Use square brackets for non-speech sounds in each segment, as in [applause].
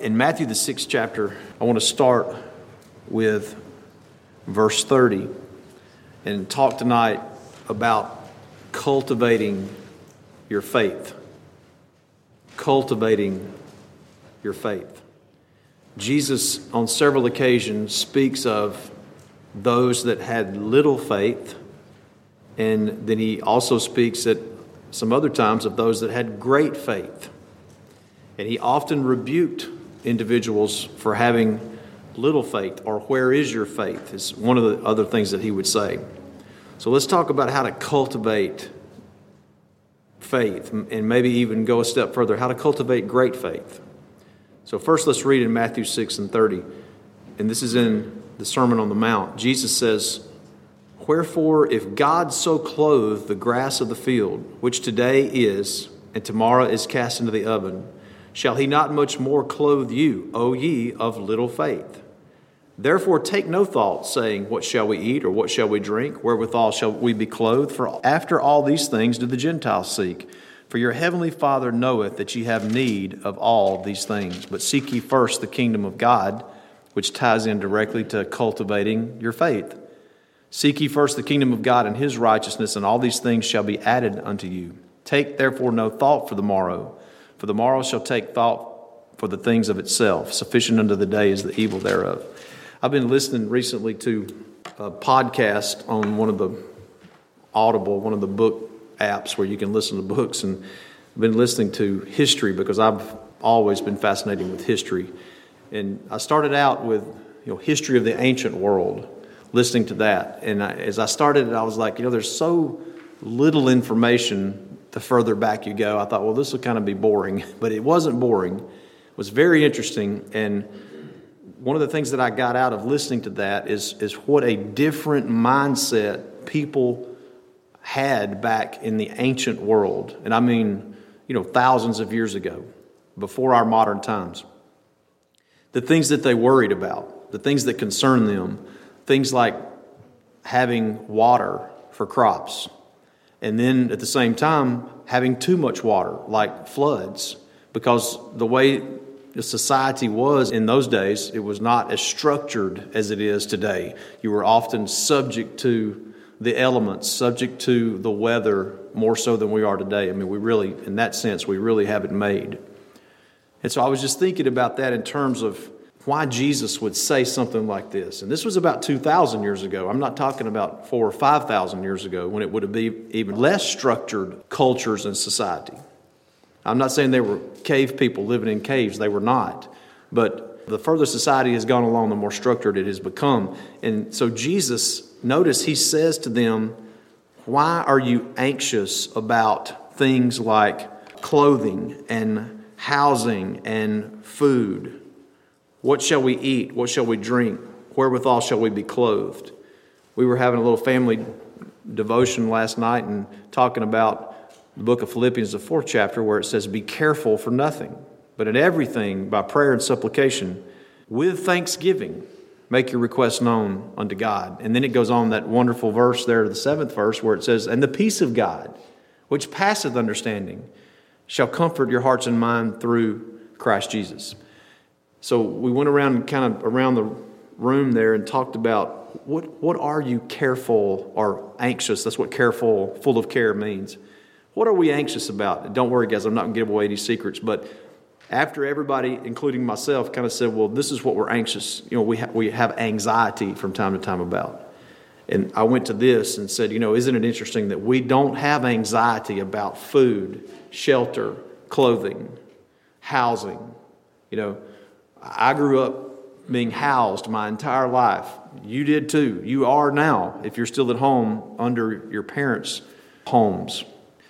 In Matthew, the sixth chapter, I want to start with verse 30 and talk tonight about cultivating your faith. Cultivating your faith. Jesus, on several occasions, speaks of those that had little faith, and then he also speaks at some other times of those that had great faith. And he often rebuked individuals for having little faith or where is your faith is one of the other things that he would say. So let's talk about how to cultivate faith and maybe even go a step further how to cultivate great faith. So first let's read in Matthew 6 and 30. And this is in the Sermon on the Mount. Jesus says, Wherefore, if God so clothe the grass of the field, which today is, and tomorrow is cast into the oven, shall he not much more clothe you, O ye of little faith? Therefore, take no thought, saying, What shall we eat, or what shall we drink? Wherewithal shall we be clothed? For after all these things do the Gentiles seek. For your heavenly Father knoweth that ye have need of all these things. But seek ye first the kingdom of God, which ties in directly to cultivating your faith. Seek ye first the kingdom of God and his righteousness, and all these things shall be added unto you. Take therefore no thought for the morrow for the morrow shall take thought for the things of itself. Sufficient unto the day is the evil thereof. I've been listening recently to a podcast on one of the Audible, one of the book apps where you can listen to books, and I've been listening to history because I've always been fascinated with history. And I started out with you know history of the ancient world, listening to that. And I, as I started it, I was like, you know, there's so little information the further back you go. I thought, well, this will kind of be boring, [laughs] but it wasn't boring. It was very interesting. And one of the things that I got out of listening to that is, is what a different mindset people had back in the ancient world. And I mean, you know, thousands of years ago, before our modern times. The things that they worried about, the things that concerned them, things like having water for crops, and then at the same time having too much water, like floods, because the way the society was in those days, it was not as structured as it is today. You were often subject to the elements, subject to the weather more so than we are today. I mean, we really, in that sense, we really have it made. And so I was just thinking about that in terms of why Jesus would say something like this. And this was about 2,000 years ago. I'm not talking about four or 5,000 years ago when it would have been even less structured cultures and society. I'm not saying they were cave people living in caves, they were not. But the further society has gone along, the more structured it has become. And so Jesus, notice he says to them, Why are you anxious about things like clothing and housing and food? What shall we eat? What shall we drink? Wherewithal shall we be clothed? We were having a little family devotion last night and talking about the book of Philippians, the fourth chapter, where it says, Be careful for nothing, but in everything, by prayer and supplication, with thanksgiving, make your requests known unto God. And then it goes on that wonderful verse there, the seventh verse, where it says, And the peace of God, which passeth understanding, shall comfort your hearts and mind through Christ Jesus. So we went around kind of around the room there and talked about what, what are you careful or anxious? That's what careful, full of care means. What are we anxious about? Don't worry, guys, I'm not going to give away any secrets, but after everybody, including myself, kind of said, well, this is what we're anxious, you know, we, ha- we have anxiety from time to time about. And I went to this and said, you know, isn't it interesting that we don't have anxiety about food, shelter, clothing, housing, you know, I grew up being housed my entire life. You did too. You are now, if you're still at home under your parents' homes.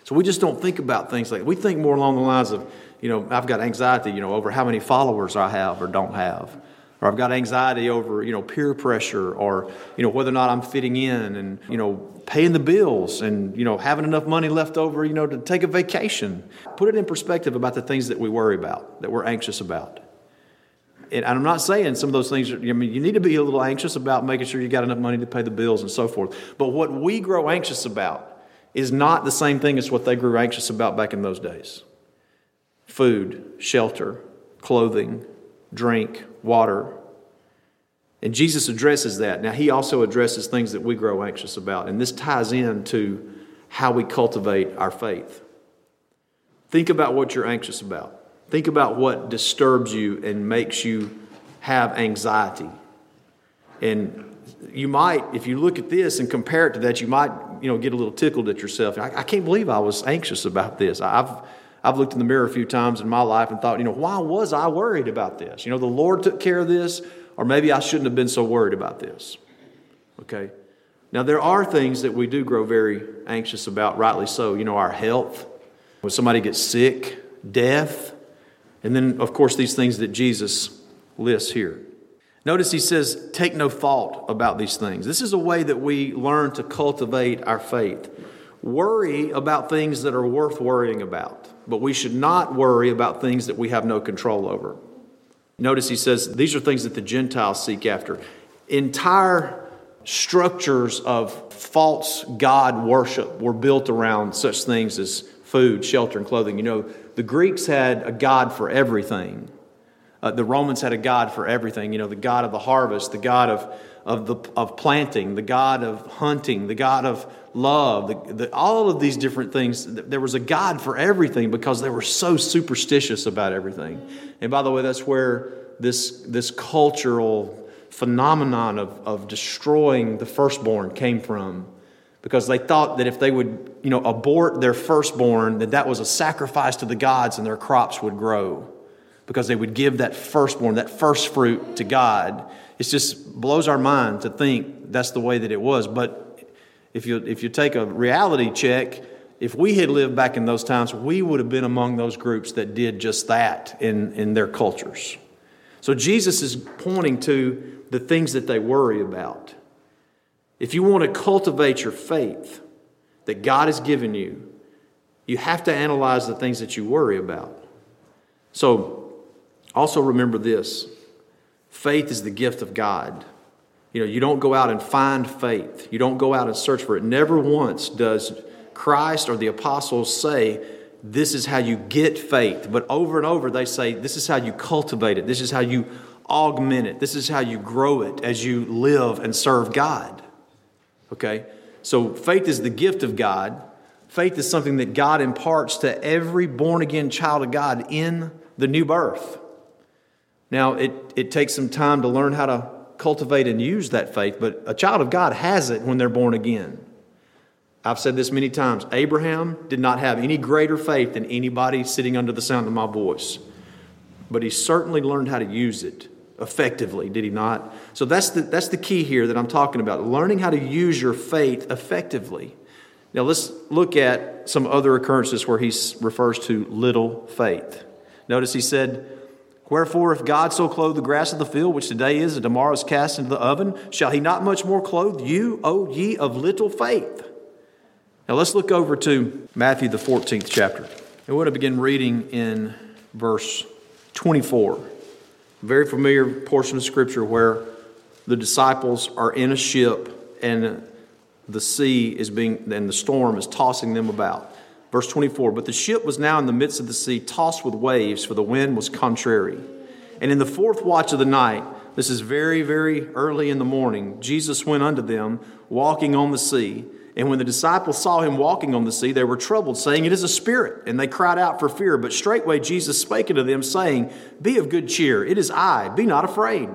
So we just don't think about things like we think more along the lines of, you know, I've got anxiety, you know, over how many followers I have or don't have. Or I've got anxiety over, you know, peer pressure or, you know, whether or not I'm fitting in and, you know, paying the bills and, you know, having enough money left over, you know, to take a vacation. Put it in perspective about the things that we worry about, that we're anxious about and I'm not saying some of those things, I mean, you need to be a little anxious about making sure you got enough money to pay the bills and so forth. But what we grow anxious about is not the same thing as what they grew anxious about back in those days food, shelter, clothing, drink water. And Jesus addresses that. Now, he also addresses things that we grow anxious about. And this ties into how we cultivate our faith. Think about what you're anxious about. Think about what disturbs you and makes you have anxiety. And you might, if you look at this and compare it to that, you might, you know, get a little tickled at yourself. I, I can't believe I was anxious about this. I've, I've looked in the mirror a few times in my life and thought, you know, why was I worried about this? You know, the Lord took care of this, or maybe I shouldn't have been so worried about this. Okay? Now, there are things that we do grow very anxious about, rightly so. You know, our health, when somebody gets sick, death, and then, of course, these things that Jesus lists here. Notice he says, take no thought about these things. This is a way that we learn to cultivate our faith. Worry about things that are worth worrying about, but we should not worry about things that we have no control over. Notice he says, these are things that the Gentiles seek after. Entire structures of false God worship were built around such things as food, shelter, and clothing. You know, the Greeks had a God for everything. Uh, the Romans had a God for everything, you know, the God of the harvest, the God of, of, the, of planting, the God of hunting, the God of love, the, the, all of these different things. There was a God for everything because they were so superstitious about everything. And by the way, that's where this, this cultural phenomenon of, of destroying the firstborn came from because they thought that if they would you know abort their firstborn that that was a sacrifice to the gods and their crops would grow because they would give that firstborn, that first fruit to God. It just blows our mind to think that's the way that it was. But if you, if you take a reality check, if we had lived back in those times, we would have been among those groups that did just that in, in their cultures. So Jesus is pointing to the things that they worry about. If you want to cultivate your faith that God has given you, you have to analyze the things that you worry about. So, also, remember this faith is the gift of God. You know, you don't go out and find faith, you don't go out and search for it. Never once does Christ or the apostles say, This is how you get faith. But over and over, they say, This is how you cultivate it, this is how you augment it, this is how you grow it as you live and serve God. Okay? So, faith is the gift of God. Faith is something that God imparts to every born again child of God in the new birth. Now, it, it takes some time to learn how to cultivate and use that faith, but a child of God has it when they're born again. I've said this many times. Abraham did not have any greater faith than anybody sitting under the sound of my voice, but he certainly learned how to use it effectively, did he not? So that's the, that's the key here that I'm talking about learning how to use your faith effectively. Now, let's look at some other occurrences where he refers to little faith. Notice he said, Wherefore, if God so clothe the grass of the field, which today is and tomorrow is cast into the oven, shall he not much more clothe you, O ye of little faith? Now let's look over to Matthew, the 14th chapter. And we're going to begin reading in verse 24. Very familiar portion of Scripture where the disciples are in a ship and the sea is being, and the storm is tossing them about. Verse 24 But the ship was now in the midst of the sea, tossed with waves, for the wind was contrary. And in the fourth watch of the night, this is very, very early in the morning, Jesus went unto them, walking on the sea. And when the disciples saw him walking on the sea, they were troubled, saying, It is a spirit. And they cried out for fear. But straightway Jesus spake unto them, saying, Be of good cheer, it is I, be not afraid.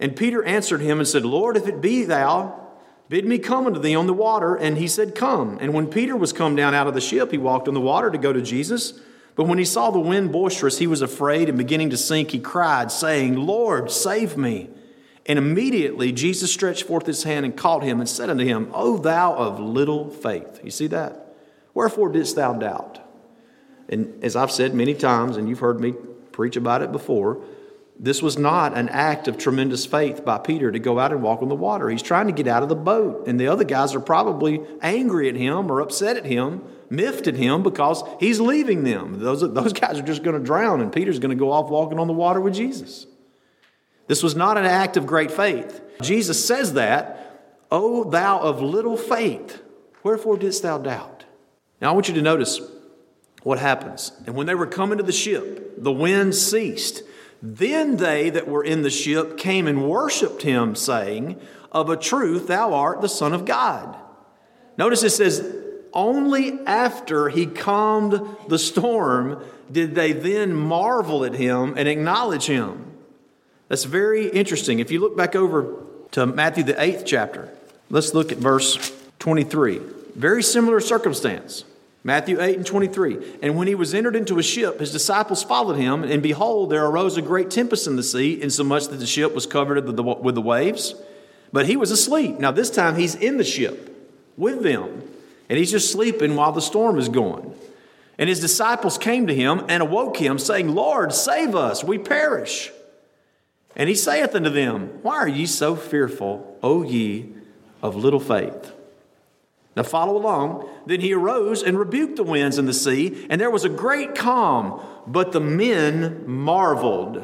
And Peter answered him and said, Lord, if it be thou, Bid me come unto thee on the water. And he said, Come. And when Peter was come down out of the ship, he walked on the water to go to Jesus. But when he saw the wind boisterous, he was afraid, and beginning to sink, he cried, saying, Lord, save me. And immediately Jesus stretched forth his hand and caught him and said unto him, O thou of little faith. You see that? Wherefore didst thou doubt? And as I've said many times, and you've heard me preach about it before, this was not an act of tremendous faith by Peter to go out and walk on the water. He's trying to get out of the boat, and the other guys are probably angry at him or upset at him, miffed at him because he's leaving them. Those, those guys are just going to drown, and Peter's going to go off walking on the water with Jesus. This was not an act of great faith. Jesus says that, O thou of little faith, wherefore didst thou doubt? Now I want you to notice what happens. And when they were coming to the ship, the wind ceased Then they that were in the ship came and worshipped him, saying, Of a truth, thou art the Son of God. Notice it says, Only after he calmed the storm did they then marvel at him and acknowledge him. That's very interesting. If you look back over to Matthew, the eighth chapter, let's look at verse 23. Very similar circumstance. Matthew 8 and 23. And when he was entered into a ship, his disciples followed him, and behold, there arose a great tempest in the sea, insomuch that the ship was covered with the waves. But he was asleep. Now, this time he's in the ship with them, and he's just sleeping while the storm is going. And his disciples came to him and awoke him, saying, Lord, save us, we perish. And he saith unto them, Why are ye so fearful, O ye of little faith? Now follow along. Then he arose and rebuked the winds and the sea, and there was a great calm, but the men marveled.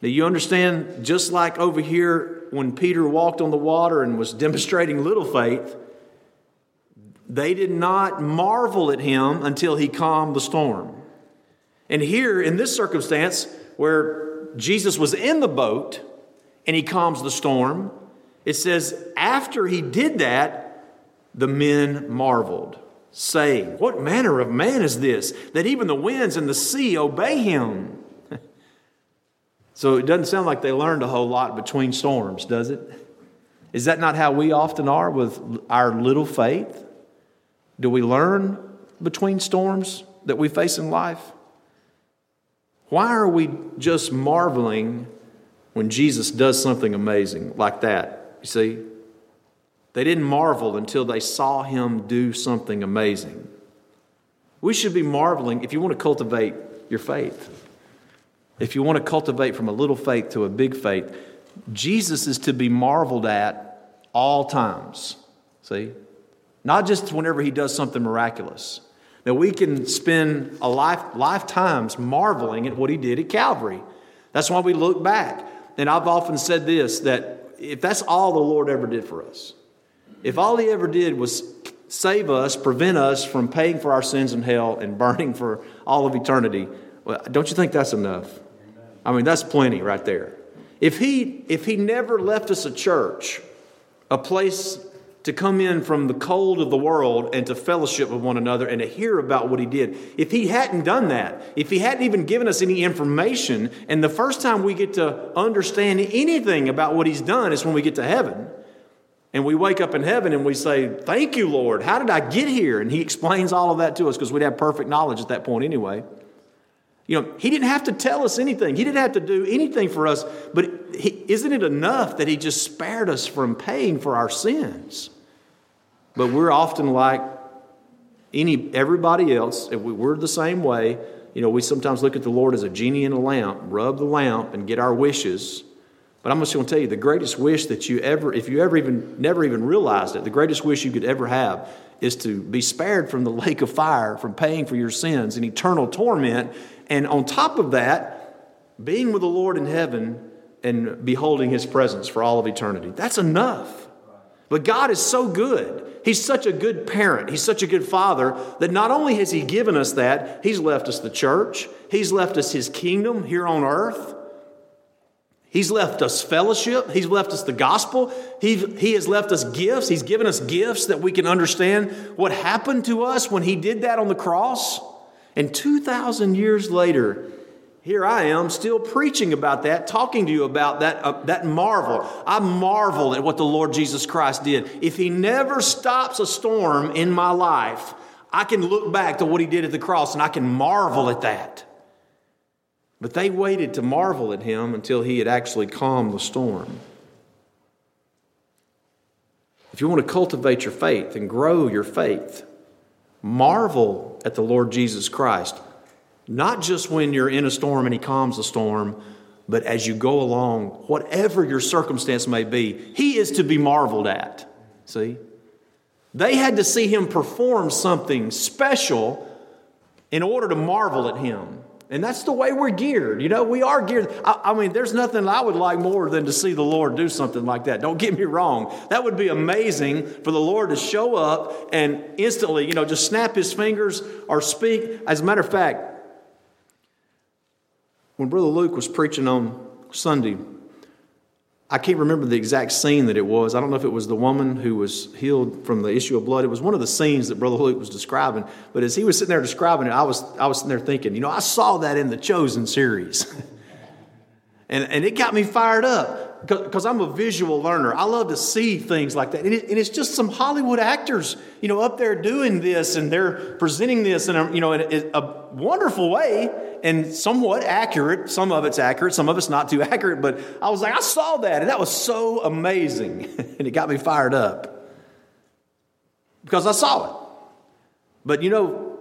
Now you understand, just like over here when Peter walked on the water and was demonstrating little faith, they did not marvel at him until he calmed the storm. And here, in this circumstance, where Jesus was in the boat and he calms the storm, it says, after he did that, the men marveled, saying, What manner of man is this, that even the winds and the sea obey him? [laughs] so it doesn't sound like they learned a whole lot between storms, does it? Is that not how we often are with our little faith? Do we learn between storms that we face in life? Why are we just marveling when Jesus does something amazing like that? You see, they didn't marvel until they saw him do something amazing. We should be marveling if you want to cultivate your faith. If you want to cultivate from a little faith to a big faith, Jesus is to be marveled at all times. See? Not just whenever he does something miraculous. Now, we can spend a life, lifetimes marveling at what he did at Calvary. That's why we look back. And I've often said this that if that's all the Lord ever did for us, if all he ever did was save us, prevent us from paying for our sins in hell and [laughs] burning for all of eternity, well, don't you think that's enough? I mean, that's plenty right there. If he, if he never left us a church, a place to come in from the cold of the world and to fellowship with one another and to hear about what he did. If he hadn't done that, if he hadn't even given us any information, and the first time we get to understand anything about what he's done is when we get to heaven, and we wake up in heaven and we say, Thank you, Lord. How did I get here? And He explains all of that to us because we'd have perfect knowledge at that point anyway. You know, He didn't have to tell us anything, He didn't have to do anything for us, but he, isn't it enough that He just spared us from paying for our sins? But we're often like any everybody else, and we're the same way. You know, we sometimes look at the Lord as a genie in a lamp, rub the lamp and get our wishes. But I'm just going to tell you the greatest wish that you ever, if you ever even, never even realized it, the greatest wish you could ever have is to be spared from the [laughs] lake of fire, from paying for your sins and eternal torment. And on top of that, being with the Lord in heaven and beholding his presence for all of eternity. That's enough. But God is so good. He's such a good parent. He's such a good father that not only has He given us that, He's left us the church, He's left us His kingdom here on earth. He's left us fellowship. He's left us the gospel. He, he has left us gifts. He's given us gifts that we can understand what happened to us when He did that on the cross. And 2,000 years later, here I am still preaching about that, talking to you about that, uh, that marvel. I marvel at what the Lord Jesus Christ did. If He never stops a storm in my life, I can look back to what He did at the cross and I can marvel at that. But they waited to marvel at him until he had actually calmed the storm. If you want to cultivate your faith and grow your faith, marvel at the Lord Jesus Christ. Not just when you're in a storm and he calms the storm, but as you go along, whatever your circumstance may be, he is to be marveled at. See? They had to see him perform something special in order to marvel at him. And that's the way we're geared. You know, we are geared. I, I, mean, there's nothing I would like more than to see the Lord do something like that. Don't get me wrong. That would be amazing for the Lord to show up and instantly, you know, just snap his fingers or speak. As a matter of fact, When Brother Luke was preaching on Sunday, I can't remember the exact scene that it was. I don't know if it was the woman who was healed from the issue of blood. It was one of the scenes that Brother Luke was describing. But as he was sitting there describing it, I was, I was sitting there thinking, you know, I saw that in the Chosen series. [laughs] and, and it got me fired up because I'm a visual learner. I love to see things like that. And, it, and, it's just some Hollywood actors, you know, up there doing this and they're presenting this in a, you know, in a, a wonderful way and somewhat accurate. Some of it's accurate, some of it's not too [laughs] accurate. But I was like, I saw that and that was so amazing. [laughs] and it got me fired up because I saw it. But you know,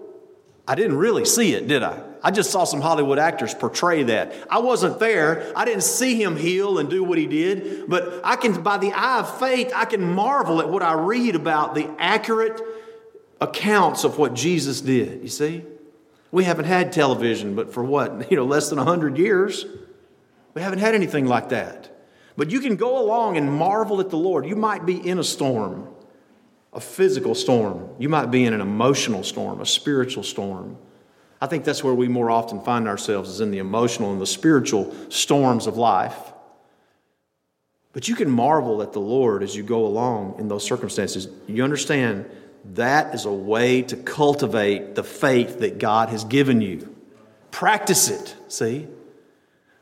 I didn't really see it, did I? I just saw some Hollywood actors portray that. I wasn't there. I didn't see him heal and do what he did, but I can, by the eye of faith, I can marvel at what I read about the accurate accounts of what Jesus did. You see? We haven't had television, but for what? [laughs] You know, less than 100 years. We haven't had anything like that. But you can go along and marvel at the Lord. You might be in a storm, a physical storm. You might be in an emotional storm, a spiritual storm. I think that's where we more often find ourselves is in the emotional and the spiritual storms of life. But you can marvel at the Lord as you go along in those circumstances. You understand that is a way to cultivate the faith that God has given you. Practice it, see?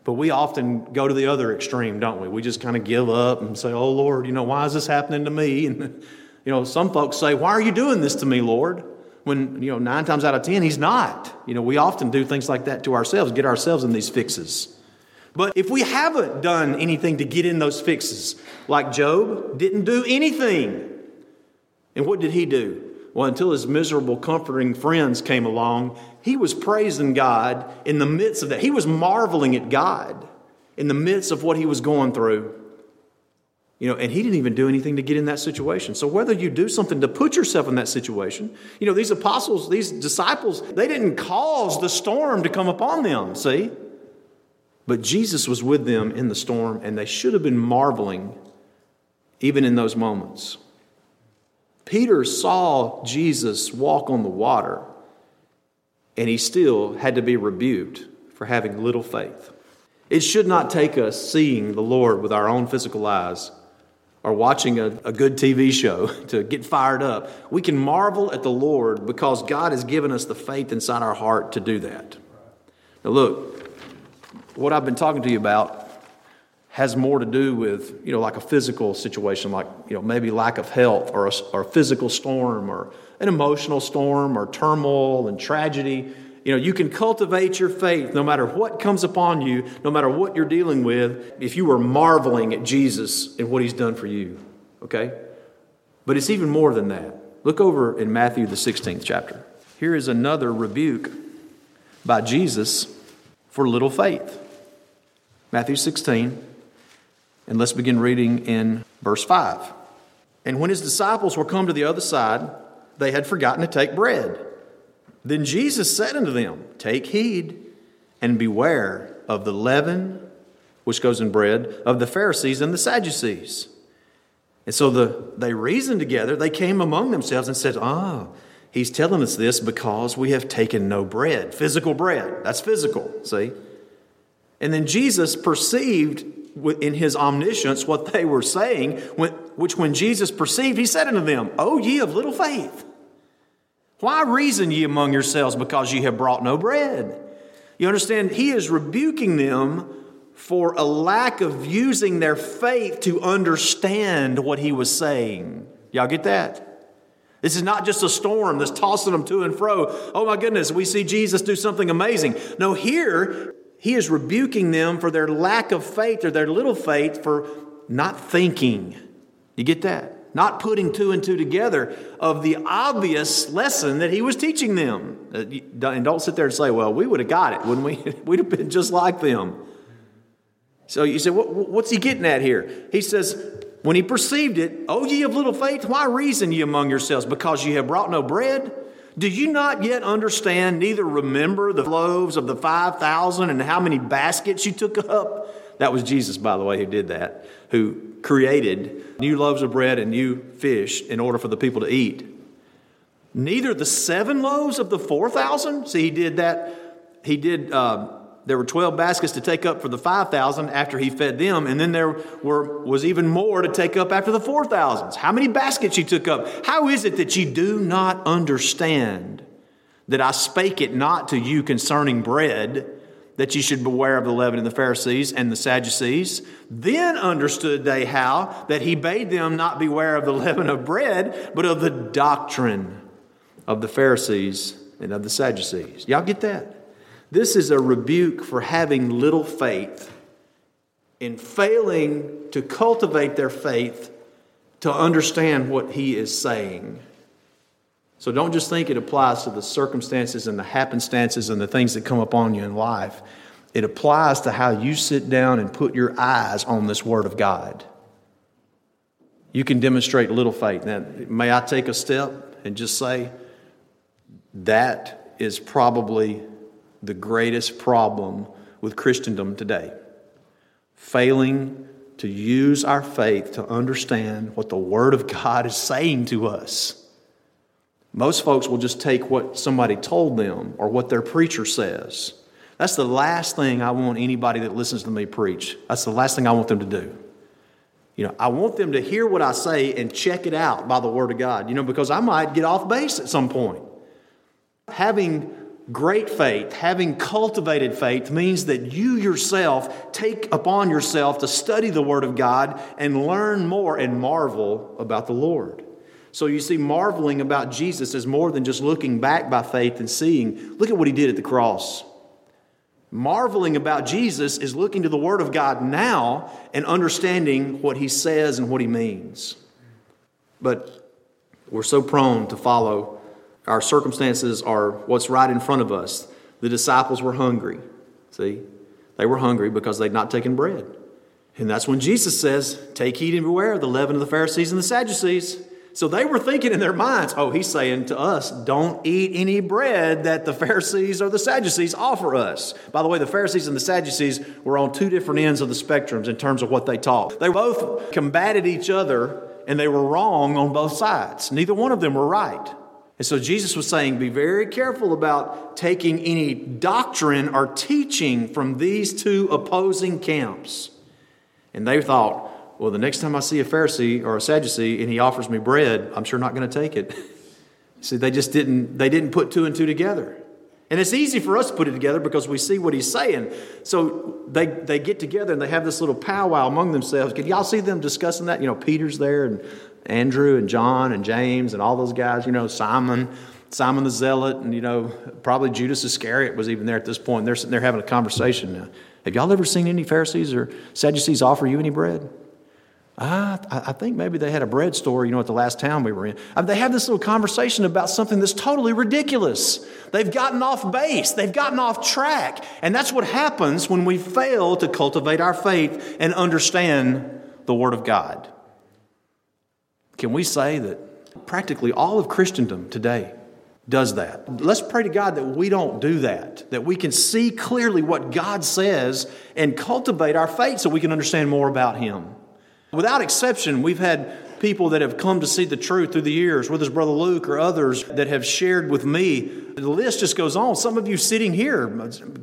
But we often go to the other extreme, don't we? We just kind of give up and say, Oh Lord, you know, why is this happening to me? And, [laughs] you know, some folks say, Why are you doing this to me, Lord? When, you know, nine times out of ten, he's not. You know, we often do things like that to ourselves, get ourselves in these fixes. But if we haven't done anything to get in those fixes, like Job didn't do anything. And what did he do? Well, until his miserable, comforting friends came along, he was praising God in the midst of that. He was marveling at God in the midst of what he was going through. You know, and he didn't even do anything to get in that situation. So whether you do something to put yourself in that situation, you know, these apostles, these disciples, they didn't cause the storm to come upon them, see? But Jesus was with them in the storm, and they should have been marveling even in those moments. Peter saw Jesus walk on the water, and he still had to be rebuked for having little faith. It should not take us seeing the Lord with our own physical eyes or watching a, a good TV show [laughs] to get fired up. We can marvel at the Lord because God has given us the faith inside our heart to do that. Now, look, what I've been talking to you about has more to do with, you know, like a physical situation, like, you know, maybe lack of health or a, or a physical storm or an emotional storm or turmoil and tragedy. You know, you can cultivate your faith no matter what comes upon you, no matter what you're dealing with, if you are marveling at Jesus and what he's done for you. Okay? But it's even more than that. Look over in Matthew, the 16th chapter. Here is another rebuke by Jesus for little faith. Matthew 16, and let's begin reading in verse 5. And when his disciples were come to the other side, they had forgotten to take bread. Then Jesus said unto them, Take heed and beware of the leaven which goes in bread of the Pharisees and the Sadducees. And so the, they reasoned together. They came among themselves and said, Ah, he's telling us this because we have taken no bread, physical bread. That's physical, see? And then Jesus perceived in his omniscience what they were saying, which when Jesus perceived, he said unto them, O ye of little faith. Why reason ye among yourselves because ye have brought no bread? You understand, he is rebuking them for a lack of using their faith to understand what he was saying. Y'all get that? This is not just a storm that's tossing them to and fro. Oh my goodness, we see Jesus do something amazing. No, here he is rebuking them for their lack of faith or their little faith for not thinking. You get that? Not putting two and two together of the obvious lesson that he was teaching them. Uh, and don't sit there and say, well, we would have got it, wouldn't we? [laughs] We'd have been just like them. So you say, what's he getting at here? He says, when he perceived it, O ye of little faith, why reason ye among yourselves? Because ye have brought no bread? Do you not yet understand, neither remember the loaves of the 5,000 and how many baskets you took up? That was Jesus, by the way, who did that, who created new loaves of bread and new fish in order for the people to eat. Neither the seven loaves of the 4,000, see, he did that, he did uh, there were 12 baskets to take up for the 5,000 after he fed them, and then there were, was even more to take up after the 4,000s. How many baskets he took up? How is it that you do not understand that I spake it not to you concerning bread, that you should beware of the leaven of the Pharisees and the Sadducees? Then understood they how that he bade them not beware of the [laughs] leaven of bread, but of the doctrine of the Pharisees and of the Sadducees. Y'all get that? This is a rebuke for having little faith in failing to cultivate their faith to understand what he is saying. So don't just think it applies to the circumstances and the happenstances and the things that come upon you in life. It applies to how you sit down and put your eyes on this Word of God. You can demonstrate little faith. Now, may I take a step and just say that is probably the greatest problem with Christendom today failing to use our faith to understand what the Word of God is saying to us. Most folks will just take what somebody told them or what their preacher says. That's the last thing I want anybody that listens to me preach. That's the last thing I want them to do. You know, I want them to hear what I say and check it out by the Word of God, you know, because I might get off base at some point. Having Great faith, having cultivated faith, means that you yourself take upon yourself to study the Word of God and learn more and marvel about the Lord. So you see, marveling about Jesus is more than just looking back by faith and seeing, look at what he did at the cross. Marveling about Jesus is looking to the Word of God now and understanding what he says and what he means. But we're so prone to follow our circumstances are what's right in front of us. The disciples were hungry. See? They were hungry because they'd not taken bread. And that's when Jesus says, Take heed and beware of the leaven of the Pharisees and the Sadducees. So they were thinking in their minds, oh, he's saying to us, don't eat any bread that the Pharisees or the Sadducees offer us. By the way, the Pharisees and the Sadducees were on two different ends of the spectrums in terms of what they taught. They both combated each other and they were wrong on both sides. Neither one of them were right. And so Jesus was saying, be very careful about taking any doctrine or teaching from these two opposing camps. And they thought, well, the next time I see a Pharisee or a Sadducee and he offers me bread, I'm sure not going to take it. [laughs] see, they just didn't, they didn't put two and two together. And it's easy for us to put it together because we see what he's saying. So they, they get together and they have this little powwow among themselves. Can y'all see them discussing that? You know, Peter's there and Andrew and John and James and all those guys, you know, Simon, Simon the Zealot, and, you know, probably Judas Iscariot was even there at this point. They're sitting there having a conversation now. Have y'all ever seen any Pharisees or Sadducees offer you any bread? Ah, I think maybe they had a bread store, you know, at the last town we were in. Uh, they have this little conversation about something that's totally ridiculous. They've gotten off base, they've gotten off track. And that's what happens when we fail to cultivate our faith and understand the Word of God. Can we say that practically all of Christendom today does that? Let's pray to God that we don't do that, that we can see clearly what God says and cultivate our faith so we can understand more about Him. Without exception, we've had people that have come to see the truth through the years, whether it's Brother Luke or others that have shared with me. The list just goes on. Some of you sitting here,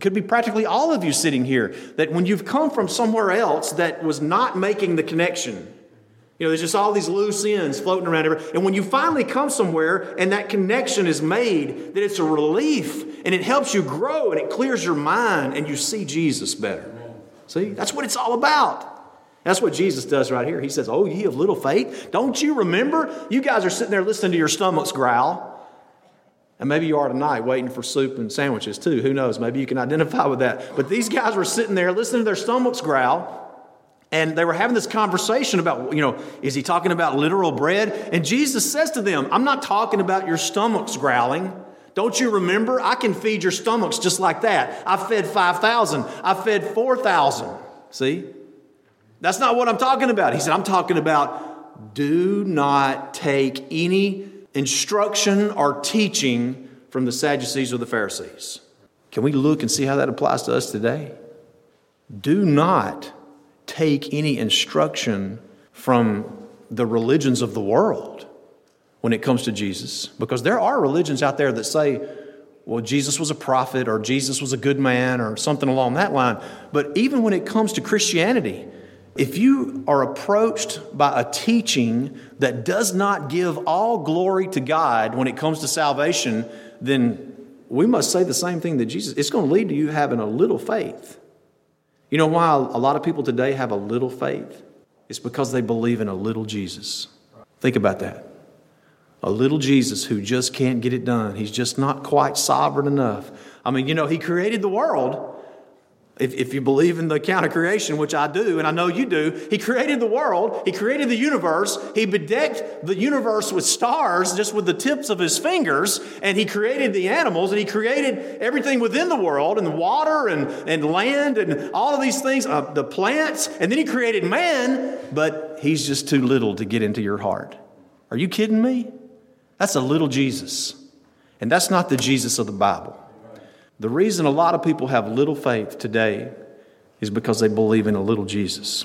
could be practically all of you sitting here, that when you've come from somewhere else that was not making the connection, you know, there's just all these loose ends floating around everywhere. And when you finally come somewhere and that connection is made, that it's a relief and it helps you grow and it clears your mind and you see Jesus better. See, that's what it's all about. That's what Jesus does right here. He says, Oh, ye of little faith, don't you remember? You guys are sitting there listening to your stomachs growl. And maybe you are tonight waiting for soup and sandwiches too. Who knows? Maybe you can identify with that. But these guys were sitting there listening to their stomachs growl. And they were having this conversation about, you know, is he talking about literal bread? And Jesus says to them, I'm not talking about your stomachs growling. Don't you remember? I can feed your stomachs just like that. I fed 5,000, I fed 4,000. See? That's not what I'm talking about. He said, I'm talking about do not take any instruction or teaching from the Sadducees or the Pharisees. Can we look and see how that applies to us today? Do not take any instruction from the religions of the world when it comes to Jesus. Because there are religions out there that say, well, Jesus was a prophet or Jesus was a good man or something along that line. But even when it comes to Christianity, if you are approached by a teaching that does not give all glory to God when it comes to salvation, then we must say the same thing that Jesus, it's going to lead to you having a little faith. You know why a lot of people today have a little faith? It's because they believe in a little Jesus. Think about that. A little Jesus who just can't get it done. He's just not quite sovereign enough. I mean, you know, He created the world, if, if you believe in the account of creation, which I do, and I know you do, he created the world, he created the universe, he bedecked the universe with stars just with the tips of his fingers, and he created the animals, and he created everything within the world, and water, and, and land, and all of these things, uh, the plants, and then he created man, but he's just too little to get into your heart. Are you kidding me? That's a little Jesus. And that's not the Jesus of the Bible. The reason a lot of people have little faith today is because they believe in a little Jesus.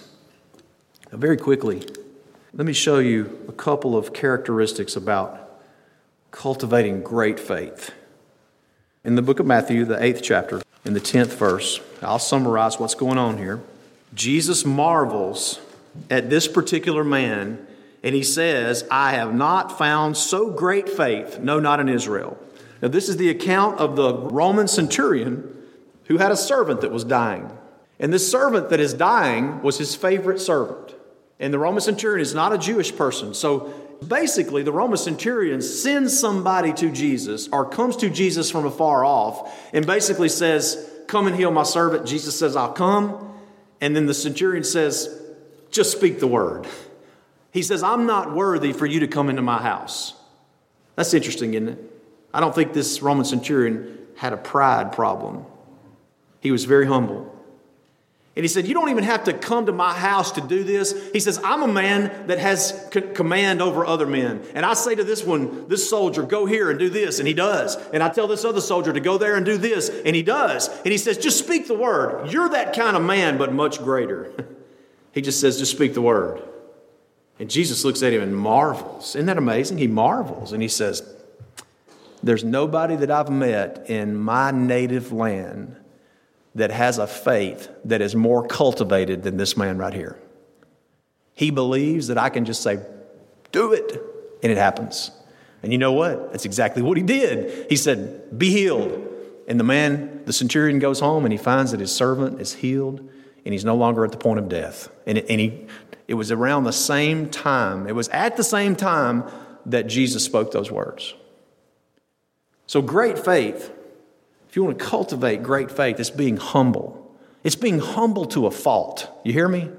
Now, very quickly, let me show you a couple of characteristics about cultivating great faith. In the book of Matthew, the eighth chapter, in the 10th verse, I'll summarize what's going on here. Jesus marvels at this particular man, and he says, I have not found so great faith, no, not in Israel. Now, this is the account of the Roman centurion who had a servant that was dying. And this servant that is dying was his favorite servant. And the Roman centurion is not a Jewish person. So basically, the Roman centurion sends somebody to Jesus or comes to Jesus from afar off and basically says, Come and heal my servant. Jesus says, I'll come. And then the centurion says, Just speak the word. He says, I'm not worthy for you to come into my house. That's interesting, isn't it? I don't think this Roman centurion had a pride problem. He was very humble. And he said, You don't even have to come to my house to do this. He says, I'm a man that has c- command over other men. And I say to this one, this soldier, go here and do this. And he does. And I tell this other soldier to go there and do this. And he does. And he says, Just speak the word. You're that kind of man, but much greater. [laughs] he just says, Just speak the word. And Jesus looks at him and marvels. Isn't that amazing? He marvels. And he says, there's nobody that I've met in my native land that has a faith that is more cultivated than this man right here. He believes that I can just say, do it, and it happens. And you know what? That's exactly what he did. He said, Be healed. And the man, the centurion, goes home and he finds that his servant is healed and he's no longer at the point of death. And, it, and he, it was around the same time, it was at the same time that Jesus spoke those words. So, great faith, if you want to cultivate great faith, it's being humble. It's being humble to a fault. You hear me?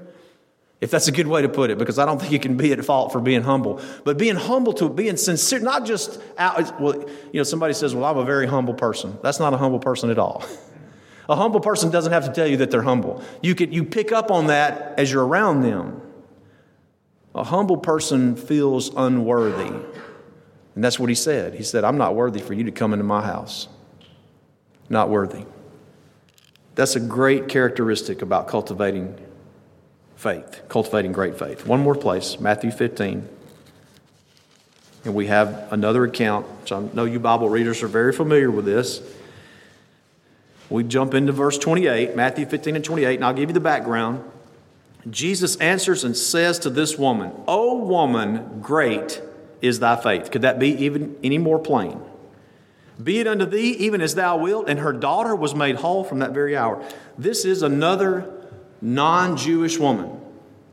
If that's a good way to put it, because I don't think you can be at fault for being humble. But being humble to being sincere, not just out, well, you know, somebody says, Well, I'm a very humble person. That's not a humble person at all. [laughs] A humble person doesn't have to tell you that they're humble. You, can, you pick up on that as you're around them. A humble person feels unworthy. And that's what he said. He said, I'm not worthy for you to come into my house. Not worthy. That's a great characteristic about cultivating faith, cultivating great faith. One more place, Matthew 15. And we have another account, which I know you Bible readers are very familiar with this. We jump into verse 28, Matthew 15 and 28, and I'll give you the background. Jesus answers and says to this woman, O woman, great is thy faith. Could that be even any more plain? Be it unto thee even as thou wilt. And her daughter was made whole from that very hour. This is another non Jewish woman,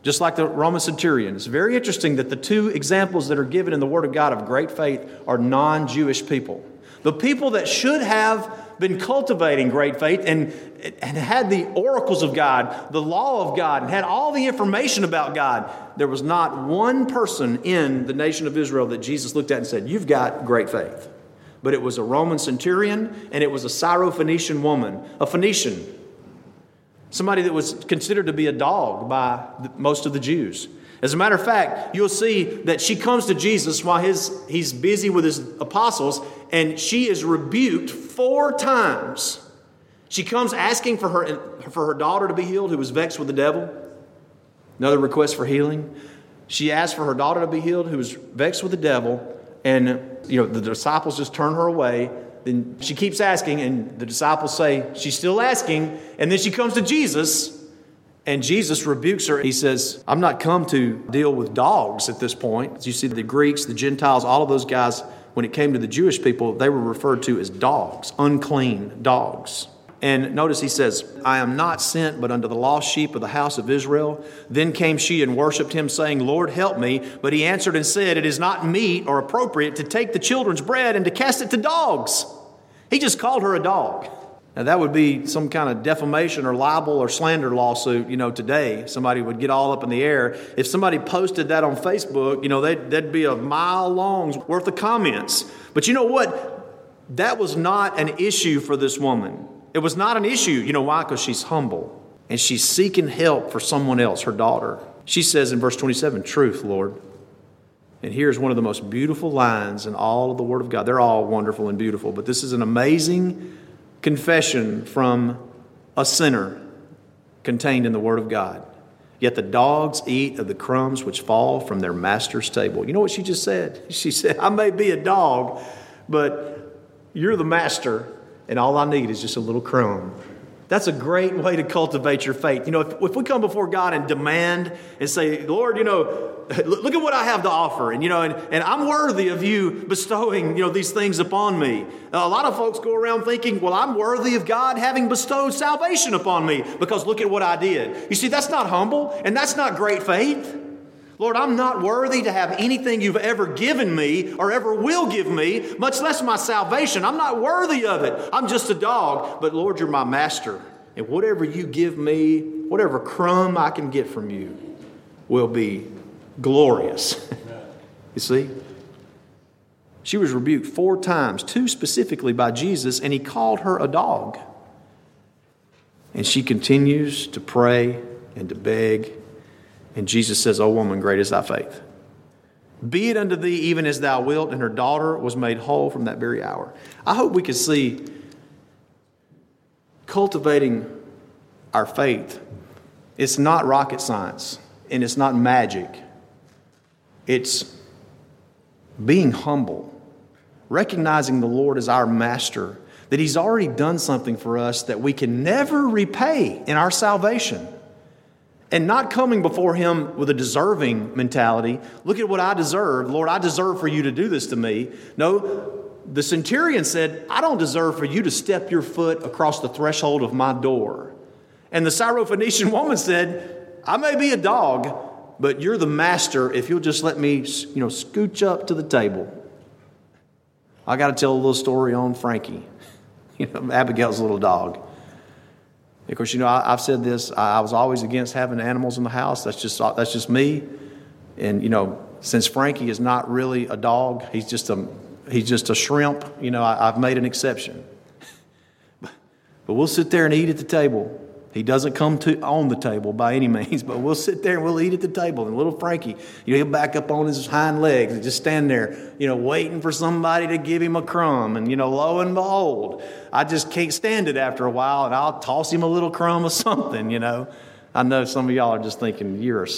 just like the Roman centurion. It's very interesting that the two examples that are given in the Word of God of great faith are non Jewish people. The people that should have been cultivating great faith and, and had the oracles of God, the law of God, and had all the information about God, there was not one person in the nation of Israel that Jesus looked at and said, You've got great faith. But it was a Roman centurion and it was a Syrophoenician woman, a Phoenician, somebody that was considered to be a dog by most of the Jews. As a matter of fact, you'll see that she comes to Jesus while his, he's busy with his apostles, and she is rebuked four times. She comes asking for her, for her daughter to be healed, who was vexed with the devil. Another request for healing. She asked for her daughter to be healed, who was vexed with the devil, and you know the disciples just turn her away. then she keeps asking, and the disciples say, She's still asking. And then she comes to Jesus, and Jesus rebukes her. He says, I'm not come to deal with dogs at this point. You see, the Greeks, the Gentiles, all of those guys, when it came to the Jewish people, they were referred to as dogs, unclean dogs. And notice he says, I am not sent but unto the lost sheep of the house of Israel. Then came she and worshipped him, saying, Lord, help me. But he answered and said, It is not meet or appropriate to take the children's bread and to cast it to dogs. He just called her a dog. Now, that would be some kind of defamation or libel or slander lawsuit, you know, today. Somebody would get all up in the air. If somebody posted that on Facebook, you know, there'd be a mile long's worth of comments. But you know what? That was not an issue for this woman. It was not an issue. You know why? Because she's humble and she's seeking help for someone else, her daughter. She says in verse 27, Truth, Lord. And here's one of the most beautiful lines in all of the Word of God. They're all wonderful and beautiful, but this is an amazing confession from a sinner contained in the Word of God. Yet the dogs eat of the crumbs which fall from their master's table. You know what she just said? [laughs] She said, I may be a dog, but you're the master, and all I need is just a little crumb. That's a great way to cultivate your faith. You know, if, if we come before God and demand and say, Lord, you know, [laughs] look at what I have to offer, and you know, and, and I'm worthy of you bestowing, you know, these things upon me. Uh, a lot of folks go around thinking, well, I'm worthy of God having bestowed salvation upon me because look at what I did. You see, that's not humble and that's not great faith. Lord, I'm not worthy to have anything you've ever given me or ever will give me, much less my salvation. I'm not worthy of it. I'm just a dog. But Lord, you're my master. And whatever you give me, whatever crumb I can get from you, will be glorious. [laughs] you see? She was rebuked four times, two specifically by Jesus, and he called her a dog. And she continues to pray and to beg and Jesus says, O woman, great is thy faith. Be it unto thee even as thou wilt. And her daughter was made whole from that very hour. I hope we can see cultivating our faith. It's not rocket science and it's not magic. It's being humble, recognizing the Lord as our master, that He's already done something for us that we can never repay in our salvation and not coming before him with a deserving mentality. Look at what I deserve. Lord, I deserve for you to do this to me. No, the centurion said, I don't deserve for you to step your foot across the threshold of my door. And the Syrophoenician [laughs] woman said, I may be a dog, but you're the master if you'll just let me, you know, scooch up to the table. I got to tell a little story on Frankie, [laughs] you know, Abigail's little dog. Of course, you know, I, have said this. I, I, was always against having animals in the house. That's just that's just me. And you know, since Frankie is not really a dog, he's just a he's just a shrimp. You know, I, have made an exception. [laughs] but we'll sit there and eat at the table. He doesn't come to on the table by any means, [laughs] but we'll sit there and we'll eat at the table. And little Frankie, you know, he'll back up on his hind legs and just stand there, you know, waiting for somebody to give him a crumb. And, you know, lo and behold, I just can't stand it after a while, and I'll toss him a little crumb of [laughs] something, you know. I know some of y'all are just thinking, you're a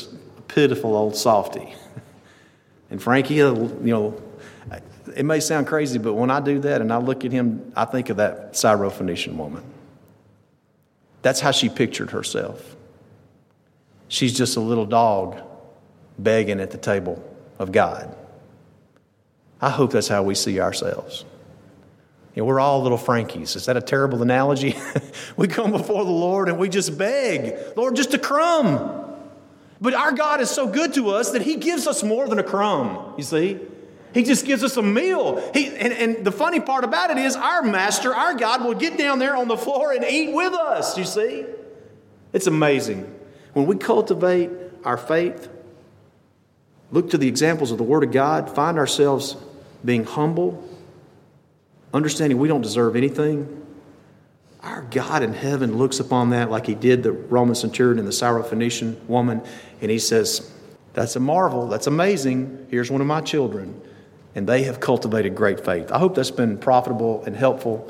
pitiful old softy. [laughs] and Frankie, uh, you know, it may sound crazy, but when I do that and I look at him, I think of that Syrophoenician woman. That's how she pictured herself. She's just a little dog begging at the table of God. I hope that's how we see ourselves. You know, we're all little Frankies. Is that a terrible analogy? [laughs] we come before the Lord and we just beg, Lord, just a crumb. But our God is so good to us that He gives us more than a crumb, you see? He just gives us a meal. He, and, and the funny part about it is, our master, our God, will get down there on the floor and eat with us, you see? It's amazing. When we cultivate our faith, look to the examples of the Word of God, find ourselves being humble, understanding we don't deserve anything. Our God in heaven looks upon that like He did the Roman centurion and the Syrophoenician woman, and He says, That's a marvel. That's amazing. Here's one of my children and they have cultivated great faith. I hope that's been profitable and helpful